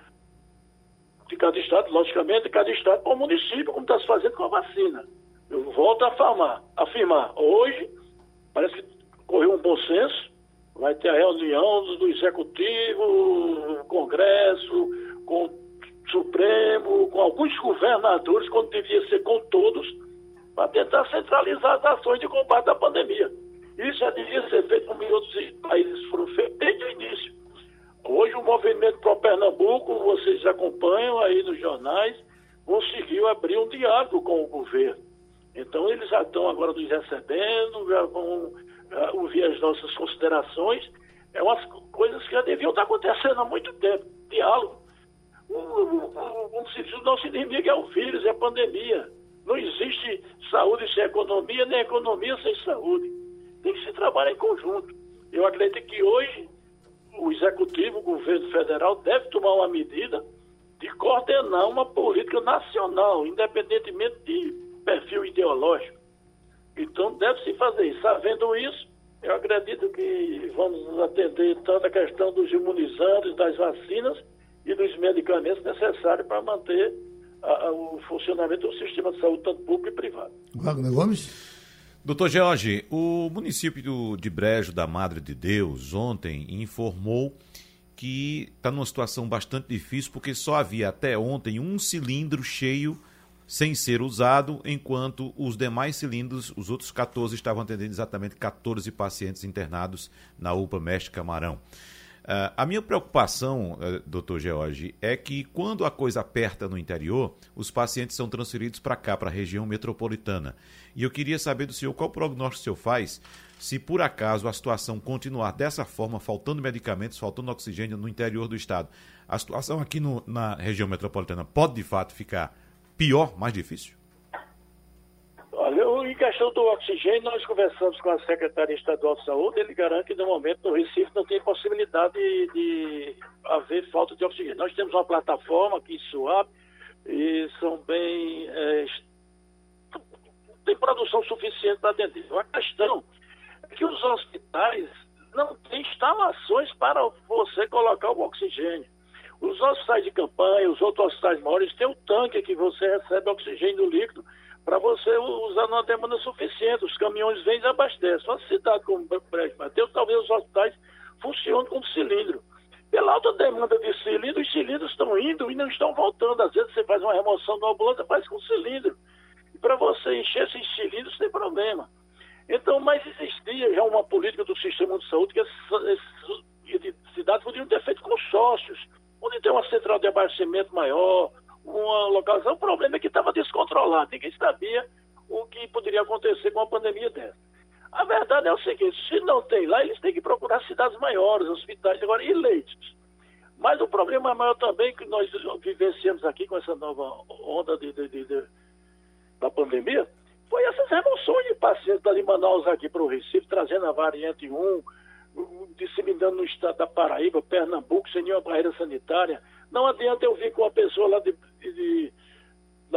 de cada estado, logicamente, cada estado com o município, como está se fazendo com a vacina. Eu volto a afirmar, afirmar hoje, parece que correu um bom senso, vai ter a reunião do, do Executivo, Congresso, com Supremo, com alguns governadores, quando devia ser com todos, para tentar centralizar as ações de combate à pandemia. Isso já devia ser feito como em outros países foram feitos desde o início. Hoje o movimento Pro Pernambuco, vocês acompanham aí nos jornais, conseguiu abrir um diálogo com o governo. Então eles já estão agora nos recebendo, já vão ouvir as nossas considerações. É umas coisas que já deviam estar acontecendo há muito tempo. Diálogo. O, nosso inimigo é o vírus, é a pandemia. Não existe saúde sem economia, nem economia sem saúde tem que se trabalhar em conjunto. Eu acredito que hoje o Executivo, o governo federal, deve tomar uma medida de coordenar uma política nacional, independentemente de perfil ideológico. Então deve-se fazer isso. Sabendo isso, eu acredito que vamos atender tanto a questão dos imunizantes, das vacinas e dos medicamentos necessários para manter a, a, o funcionamento do sistema de saúde, tanto público e privado. Wagner Gomes? Doutor George, o município de Brejo da Madre de Deus ontem informou que está numa situação bastante difícil porque só havia até ontem um cilindro cheio sem ser usado, enquanto os demais cilindros, os outros 14, estavam atendendo exatamente 14 pacientes internados na UPA Mestre Camarão. Uh, a minha preocupação, uh, doutor George, é que quando a coisa aperta no interior, os pacientes são transferidos para cá, para a região metropolitana. E eu queria saber do senhor qual prognóstico o senhor faz se por acaso a situação continuar dessa forma, faltando medicamentos, faltando oxigênio no interior do estado. A situação aqui no, na região metropolitana pode de fato ficar pior, mais difícil? Questão do oxigênio, nós conversamos com a Secretaria Estadual de Saúde, ele garante que no momento no Recife não tem possibilidade de, de haver falta de oxigênio. Nós temos uma plataforma aqui em Suape e são bem. É, tem produção suficiente para atender. A questão é que os hospitais não têm instalações para você colocar o oxigênio. Os hospitais de campanha, os outros hospitais maiores, têm um tanque que você recebe oxigênio líquido para você usar numa demanda suficiente. Os caminhões vêm e abastecem. Uma cidade como Brejo Mateus, talvez os hospitais funcionem com cilindro. Pela alta demanda de cilindro, os cilindros estão indo e não estão voltando. Às vezes você faz uma remoção do ambulância, faz com cilindro. E para você encher esses cilindros, tem problema. Então, mas existia já uma política do sistema de saúde que essas cidades podiam ter feito consórcios, onde tem uma central de abastecimento maior, uma localização. O problema é que estava descontrolado, ninguém sabia o que poderia acontecer com uma pandemia dessa. A verdade é o seguinte: se não tem lá, eles têm que procurar cidades maiores, hospitais agora e leitos. Mas o problema maior também que nós vivenciamos aqui com essa nova onda de, de, de da pandemia foi essas remoções de pacientes de Manaus aqui para o Recife, trazendo a variante 1, disseminando no estado da Paraíba, Pernambuco, sem nenhuma barreira sanitária. Não adianta eu vir com uma pessoa lá, de, de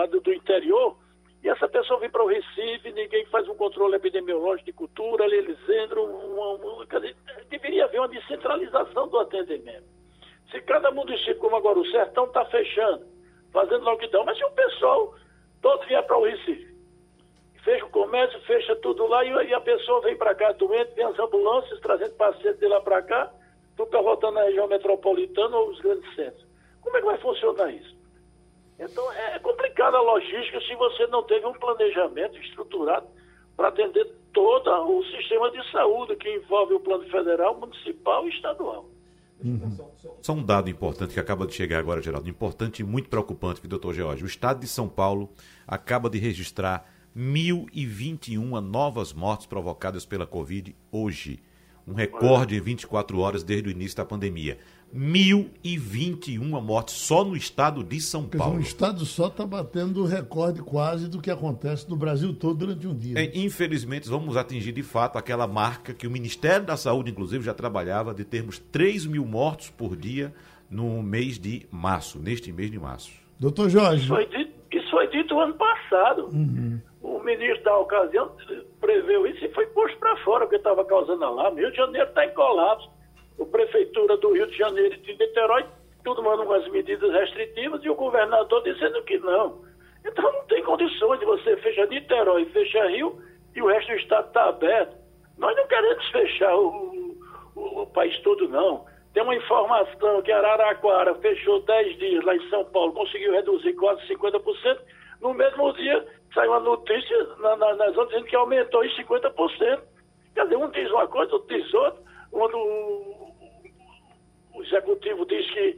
do, do, interior e essa pessoa vir para o Recife, ninguém faz um controle epidemiológico de cultura, eles entram. Uma, uma, deveria haver uma descentralização do atendimento. Se cada município, como agora o Sertão, está fechando, fazendo lockdown, mas se o pessoal todo vier para o Recife, fecha o comércio, fecha tudo lá e, a pessoa vem para cá doente, vem as ambulâncias trazendo pacientes de lá para cá, tu está voltando na região metropolitana ou os grandes centros. Como é que vai funcionar isso? Então é, é complicada a logística se você não teve um planejamento estruturado para atender todo o sistema de saúde que envolve o plano federal, municipal e estadual. Uhum. Só um dado importante que acaba de chegar agora, Geraldo, importante e muito preocupante, que o doutor George. O estado de São Paulo acaba de registrar 1.021 novas mortes provocadas pela Covid hoje. Um recorde em 24 horas desde o início da pandemia. 1.021 mortes só no estado de São Paulo. Um estado só está batendo o recorde quase do que acontece no Brasil todo durante um dia. É, infelizmente, vamos atingir de fato aquela marca que o Ministério da Saúde, inclusive, já trabalhava de termos 3 mil mortos por dia no mês de março, neste mês de março. Doutor Jorge. Isso foi dito, isso foi dito ano passado. Uhum o ministro da ocasião preveu isso e foi posto para fora, porque estava causando alarme. Rio de Janeiro está em colapso. A Prefeitura do Rio de Janeiro e de Niterói, tudo mandando as medidas restritivas e o governador dizendo que não. Então não tem condições de você fechar Niterói, fechar Rio e o resto do estado está aberto. Nós não queremos fechar o, o, o país todo, não. Tem uma informação que Araraquara fechou 10 dias lá em São Paulo, conseguiu reduzir quase 50%. No mesmo dia, saiu uma notícia na, na, nas outras dizendo que aumentou em 50%. Quer dizer, um diz uma coisa, outro diz outra. O, executivo diz que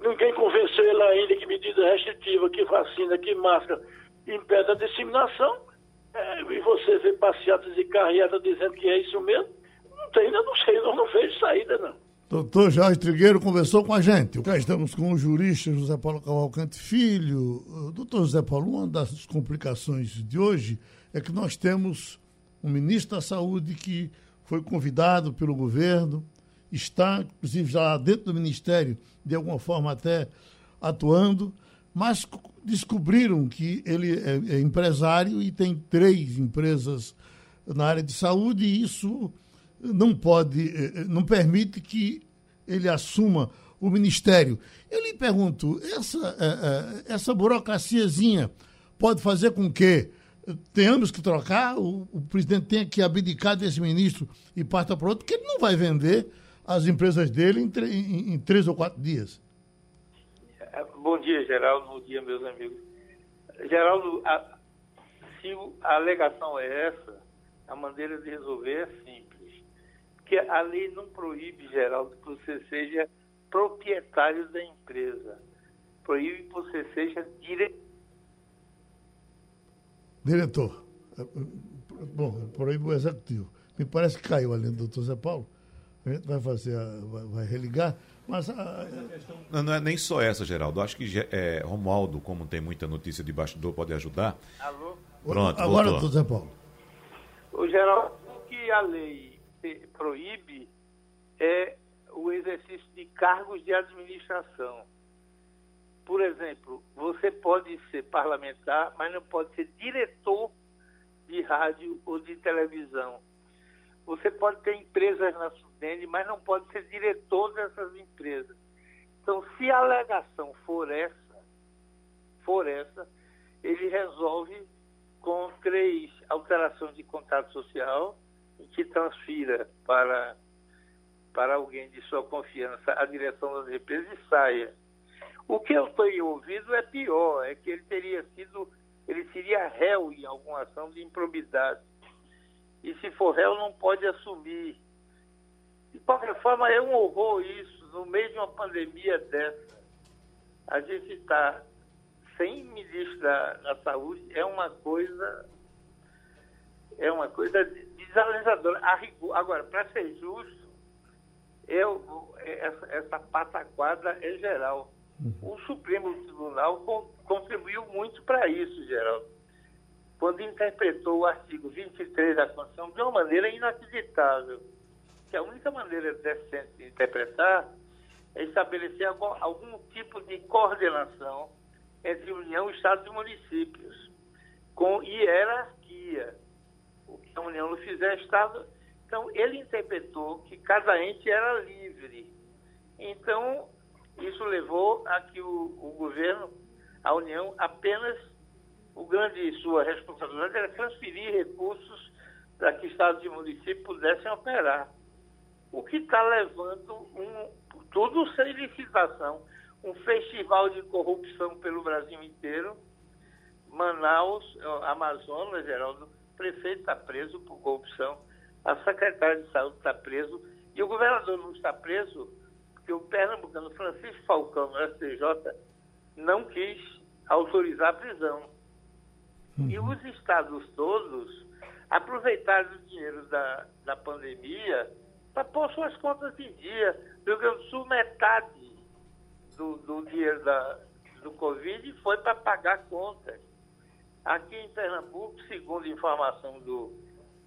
ninguém convenceu ele ainda que medida restritiva, que vacina, que máscara impede a disseminação, é, e você vê passeatas e carreatas dizendo que é isso mesmo, não tem, ainda não sei, eu não vejo saída não. Doutor Jorge Trigueiro conversou com a gente. Cá estamos com o jurista José Paulo Cavalcante Filho. Doutor José Paulo, uma das complicações de hoje é que nós temos um ministro da Saúde que foi convidado pelo governo, está, inclusive, já dentro do ministério, de alguma forma até atuando, mas descobriram que ele é, é empresário e tem três empresas na área de saúde e isso não pode, eh, eh, não permite que ele assuma o ministério. Eu lhe pergunto, essa, essa burocraciazinha pode fazer com que tenhamos que trocar, o, o presidente tenha que abdicar desse ministro e parta para outro, porque ele não vai vender as empresas dele em, em, em três ou quatro dias. Bom dia, Geraldo. Bom dia, meus amigos. Geraldo, a, se a alegação é essa, a maneira de resolver é simples que a lei não proíbe, Geraldo, que você seja proprietário da empresa. Proíbe que você seja diretor. Diretor. Bom, proíbe o executivo. Me parece que caiu ali do doutor Zé Paulo. A gente vai fazer, a, vai, vai, religar. Mas a... não, não, é nem só essa, Geraldo. Acho que é, Romualdo, como tem muita notícia de bastidor, pode ajudar. Alô? Pronto, Agora, doutor Zé Paulo. O Geraldo, o que a lei proíbe é o exercício de cargos de administração. Por exemplo, você pode ser parlamentar, mas não pode ser diretor de rádio ou de televisão. Você pode ter empresas na Sudene, mas não pode ser diretor dessas empresas. Então, se a alegação for essa, for essa, ele resolve com três alterações de contrato social que transfira para, para alguém de sua confiança a direção das empresas e saia. O que eu tenho ouvido é pior, é que ele teria sido, ele seria réu em alguma ação de improbidade. E se for réu, não pode assumir. De qualquer forma, é um horror isso, no meio de uma pandemia dessa. A gente está sem ministro da, da saúde, é uma coisa é uma coisa desalentadora. Agora, para ser justo, eu, essa, essa pataquada é geral. O Supremo Tribunal contribuiu muito para isso, Geraldo, quando interpretou o artigo 23 da Constituição de uma maneira inacreditável. Que a única maneira decente de interpretar é estabelecer algum, algum tipo de coordenação entre União, Estados e municípios, com hierarquia. O que a União não fizer, Estado. Então, ele interpretou que cada ente era livre. Então, isso levou a que o, o governo, a União, apenas o grande sua responsabilidade era transferir recursos para que estados e municípios pudessem operar. O que está levando um, tudo sem licitação, um festival de corrupção pelo Brasil inteiro. Manaus, Amazonas, Geraldo, prefeito está preso por corrupção, a secretária de saúde está preso, e o governador não está preso que o pernambucano Francisco Falcão, no STJ, não quis autorizar a prisão. Uhum. E os estados todos aproveitaram o dinheiro da, da pandemia para pôr suas contas em dia. O Rio Grande do Sul, metade do, do dinheiro da, do Covid foi para pagar contas. Aqui em Pernambuco, segundo informação do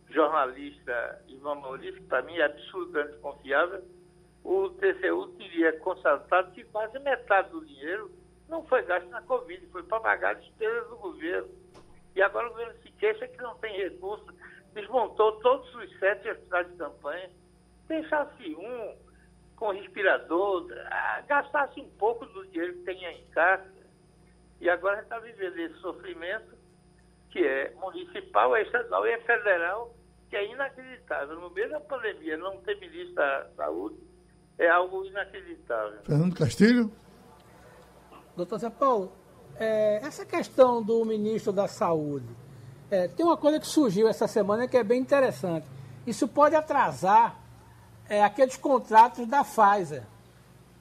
jornalista Ivan Maurício, que para mim é absolutamente confiável, o TCU teria constatado que quase metade do dinheiro não foi gasto na Covid, foi para pagar despesas do governo. E agora o governo se queixa que não tem recurso, desmontou todos os sete hospitais de campanha, deixasse um com respirador, gastasse um pouco do dinheiro que tem em casa. E agora está vivendo esse sofrimento, que é municipal, é estadual e é federal, que é inacreditável. No meio da pandemia, não ter ministro da Saúde, é algo inacreditável. Fernando Castilho? Doutor Zé Paulo, é, essa questão do ministro da Saúde, é, tem uma coisa que surgiu essa semana que é bem interessante. Isso pode atrasar é, aqueles contratos da Pfizer,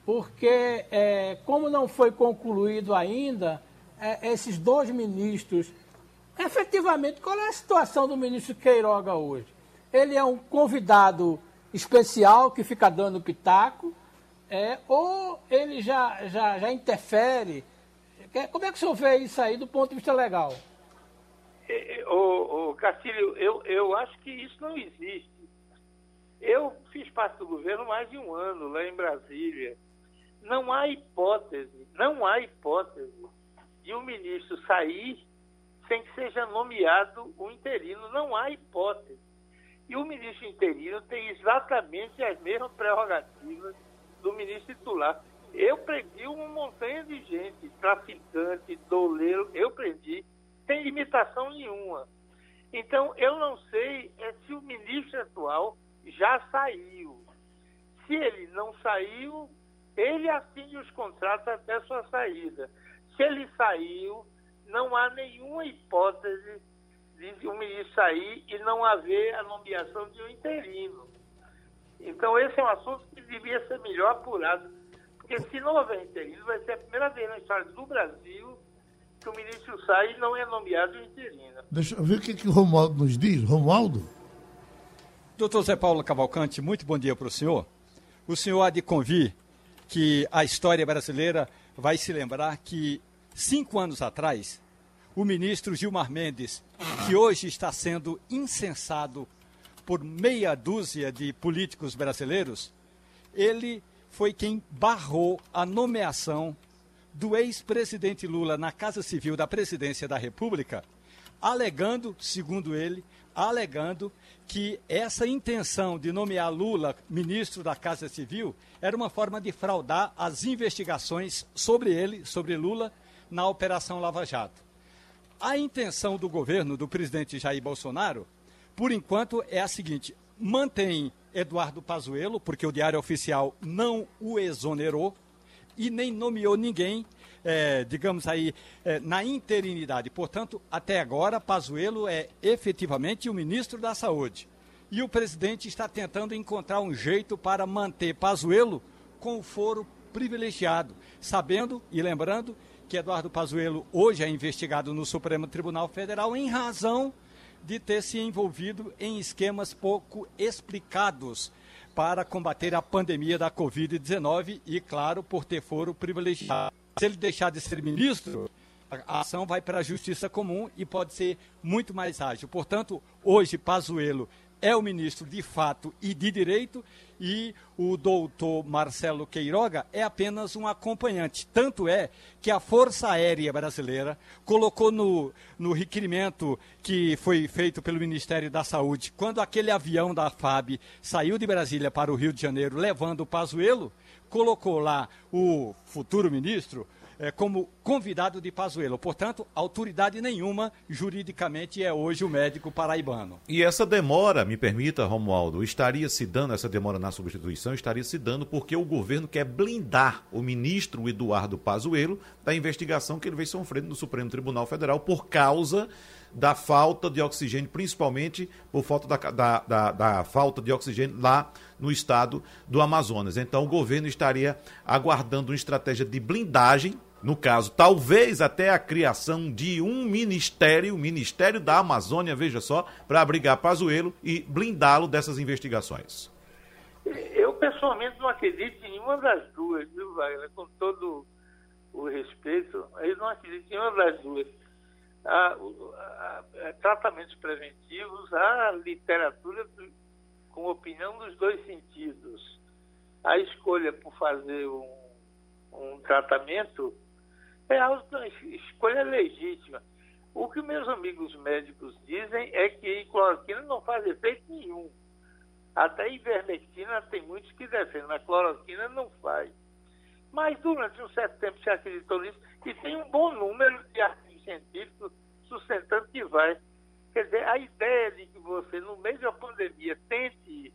porque é, como não foi concluído ainda, é, esses dois ministros, efetivamente, qual é a situação do ministro Queiroga hoje? Ele é um convidado especial que fica dando pitaco, é, ou ele já, já, já interfere? Como é que o senhor vê isso aí do ponto de vista legal? É, é, ô, ô, Castilho, eu, eu acho que isso não existe. Eu fiz parte do governo mais de um ano lá em Brasília. Não há hipótese, não há hipótese de um ministro sair sem que seja nomeado o interino. Não há hipótese. E o ministro interino tem exatamente as mesmas prerrogativas do ministro titular. Eu prendi uma montanha de gente, traficante, doleiro, eu prendi, sem limitação nenhuma. Então, eu não sei é, se o ministro atual já saiu. Se ele não saiu, ele assine os contratos até sua saída. Se ele saiu, não há nenhuma hipótese de um ministro sair e não haver a nomeação de um interino. Então, esse é um assunto que devia ser melhor apurado, porque se não houver interino, vai ser a primeira vez na história do Brasil que o ministro sai e não é nomeado interino. Deixa eu ver o que, que o Romualdo nos diz. Romualdo? Doutor Zé Paulo Cavalcante, muito bom dia para o senhor. O senhor há de convir que a história brasileira vai se lembrar que cinco anos atrás o ministro Gilmar Mendes, que hoje está sendo incensado por meia dúzia de políticos brasileiros, ele foi quem barrou a nomeação do ex-presidente Lula na Casa Civil da Presidência da República alegando, segundo ele, alegando que essa intenção de nomear Lula ministro da Casa Civil era uma forma de fraudar as investigações sobre ele, sobre Lula, na Operação Lava Jato. A intenção do governo do presidente Jair Bolsonaro, por enquanto, é a seguinte: mantém Eduardo Pazuello, porque o Diário Oficial não o exonerou e nem nomeou ninguém é, digamos aí, é, na interinidade. Portanto, até agora, Pazuello é efetivamente o ministro da Saúde. E o presidente está tentando encontrar um jeito para manter Pazuello com o foro privilegiado, sabendo e lembrando que Eduardo Pazuello hoje é investigado no Supremo Tribunal Federal em razão de ter se envolvido em esquemas pouco explicados para combater a pandemia da Covid-19 e, claro, por ter foro privilegiado se ele deixar de ser ministro, a ação vai para a justiça comum e pode ser muito mais ágil. Portanto, hoje Pazuello é o ministro de fato e de direito e o doutor Marcelo Queiroga é apenas um acompanhante. Tanto é que a Força Aérea Brasileira colocou no, no requerimento que foi feito pelo Ministério da Saúde, quando aquele avião da FAB saiu de Brasília para o Rio de Janeiro levando o Pazuello, colocou lá o futuro ministro é, como convidado de Pazuello. Portanto, autoridade nenhuma juridicamente é hoje o médico paraibano. E essa demora, me permita, Romualdo, estaria se dando, essa demora na substituição, estaria se dando porque o governo quer blindar o ministro Eduardo Pazuello da investigação que ele vem sofrendo no Supremo Tribunal Federal por causa da falta de oxigênio, principalmente por falta da, da, da, da, falta de oxigênio lá no estado do Amazonas. Então, o governo estaria aguardando uma estratégia de blindagem, no caso, talvez até a criação de um ministério, o Ministério da Amazônia, veja só, para abrigar Pazuello e blindá-lo dessas investigações. Eu, pessoalmente, não acredito em nenhuma das duas, viu, Wagner? Com todo o respeito, eu não acredito em nenhuma das duas a, a, a, tratamentos preventivos, a literatura com opinião dos dois sentidos. A escolha por fazer um, um tratamento é uma escolha legítima. O que meus amigos médicos dizem é que cloroquina não faz efeito nenhum. Até ivermectina tem muitos que defendem, mas cloroquina não faz. Mas durante um certo tempo se acreditou nisso e tem um bom número de artigos científico sustentando que vai. Quer dizer, a ideia de que você, no meio da pandemia, tente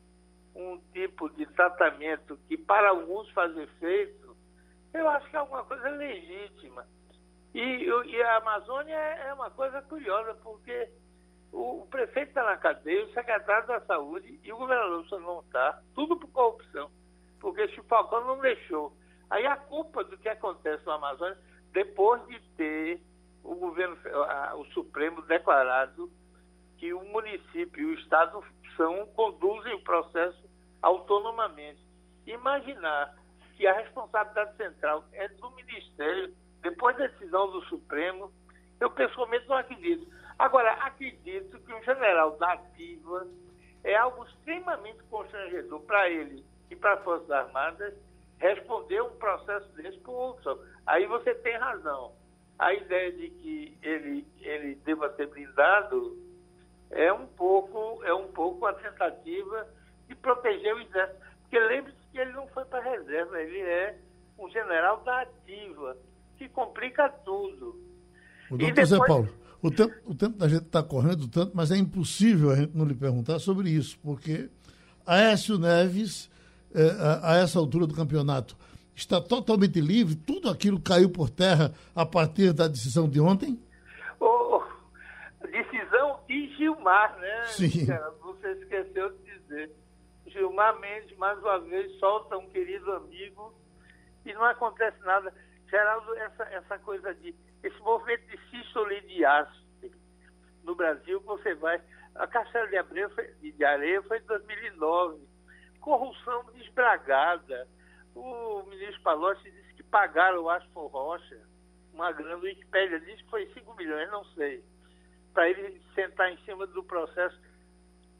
um tipo de tratamento que para alguns faz efeito, eu acho que é alguma coisa legítima. E, e a Amazônia é, é uma coisa curiosa, porque o, o prefeito está na cadeia, o secretário da Saúde e o governador não está, tudo por corrupção, porque Chupacó não deixou. Aí a culpa do que acontece no Amazônia, depois de ter o governo, o Supremo declarado que o município e o Estado são, conduzem o processo autonomamente. Imaginar que a responsabilidade central é do Ministério, depois da decisão do Supremo, eu pessoalmente não acredito. Agora, acredito que um general da ativa é algo extremamente constrangedor para ele e para as Forças Armadas responder um processo desse por outro. Aí você tem razão a ideia de que ele, ele deva ser blindado é um pouco é um pouco a tentativa de proteger o exército. Porque lembre-se que ele não foi para a reserva, ele é um general da ativa, que complica tudo. O doutor depois... Zé Paulo, o tempo, o tempo da gente está correndo tanto, mas é impossível a gente não lhe perguntar sobre isso, porque Aécio Neves, eh, a, a essa altura do campeonato, está totalmente livre? Tudo aquilo caiu por terra a partir da decisão de ontem? Oh, decisão de Gilmar, né? Sim. Você esqueceu de dizer. Gilmar Mendes, mais uma vez, solta um querido amigo e não acontece nada. Geraldo, essa, essa coisa de. Esse movimento de sístole de aço no Brasil, você vai. A Castelo de, Abreu foi, de Areia foi em 2009. Corrupção desbragada o ministro Palocci disse que pagaram o Asfor Rocha uma grana, o disse que foi 5 milhões, não sei, para ele sentar em cima do processo.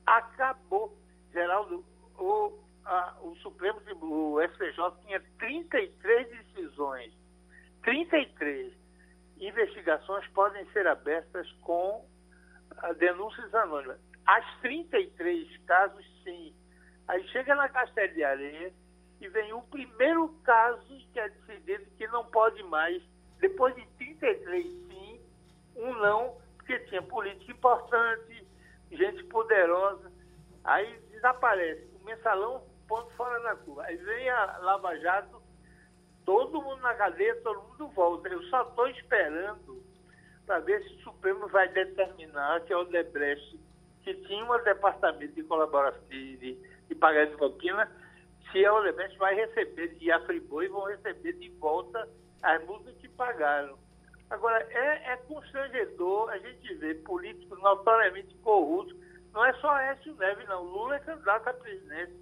Acabou. Geraldo, o, a, o Supremo, o STJ tinha 33 decisões. 33 investigações podem ser abertas com a denúncias anônimas. As 33 casos, sim. Aí chega na Castelo de Areia e vem o primeiro caso que é decidido que não pode mais. Depois de 33, sim, um não, porque tinha política importante, gente poderosa. Aí desaparece. Mensalão, ponto fora da curva. Aí vem a Lava Jato, todo mundo na cadeia, todo mundo volta. Eu só estou esperando para ver se o Supremo vai determinar que a Odebrecht, que tinha um departamento de colaboração de, de, de pagamento de propina, se a Odebrecht vai receber, e a Friboi vão receber de volta as multas que pagaram. Agora, é, é constrangedor a gente ver políticos notoriamente corruptos. Não é só Écio Neves, não. Lula é candidato a presidente.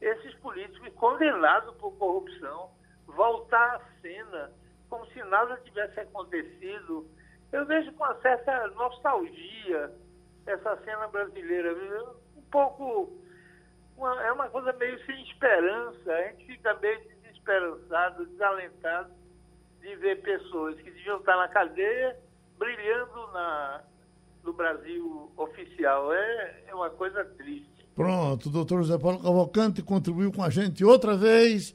Esses políticos condenados por corrupção voltar à cena como se nada tivesse acontecido eu vejo com uma certa nostalgia essa cena brasileira, um pouco. Uma, é uma coisa meio sem esperança, a gente fica meio desesperançado, desalentado de ver pessoas que deviam estar na cadeia brilhando na, no Brasil oficial. É, é uma coisa triste. Pronto, o doutor José Paulo Cavalcante contribuiu com a gente outra vez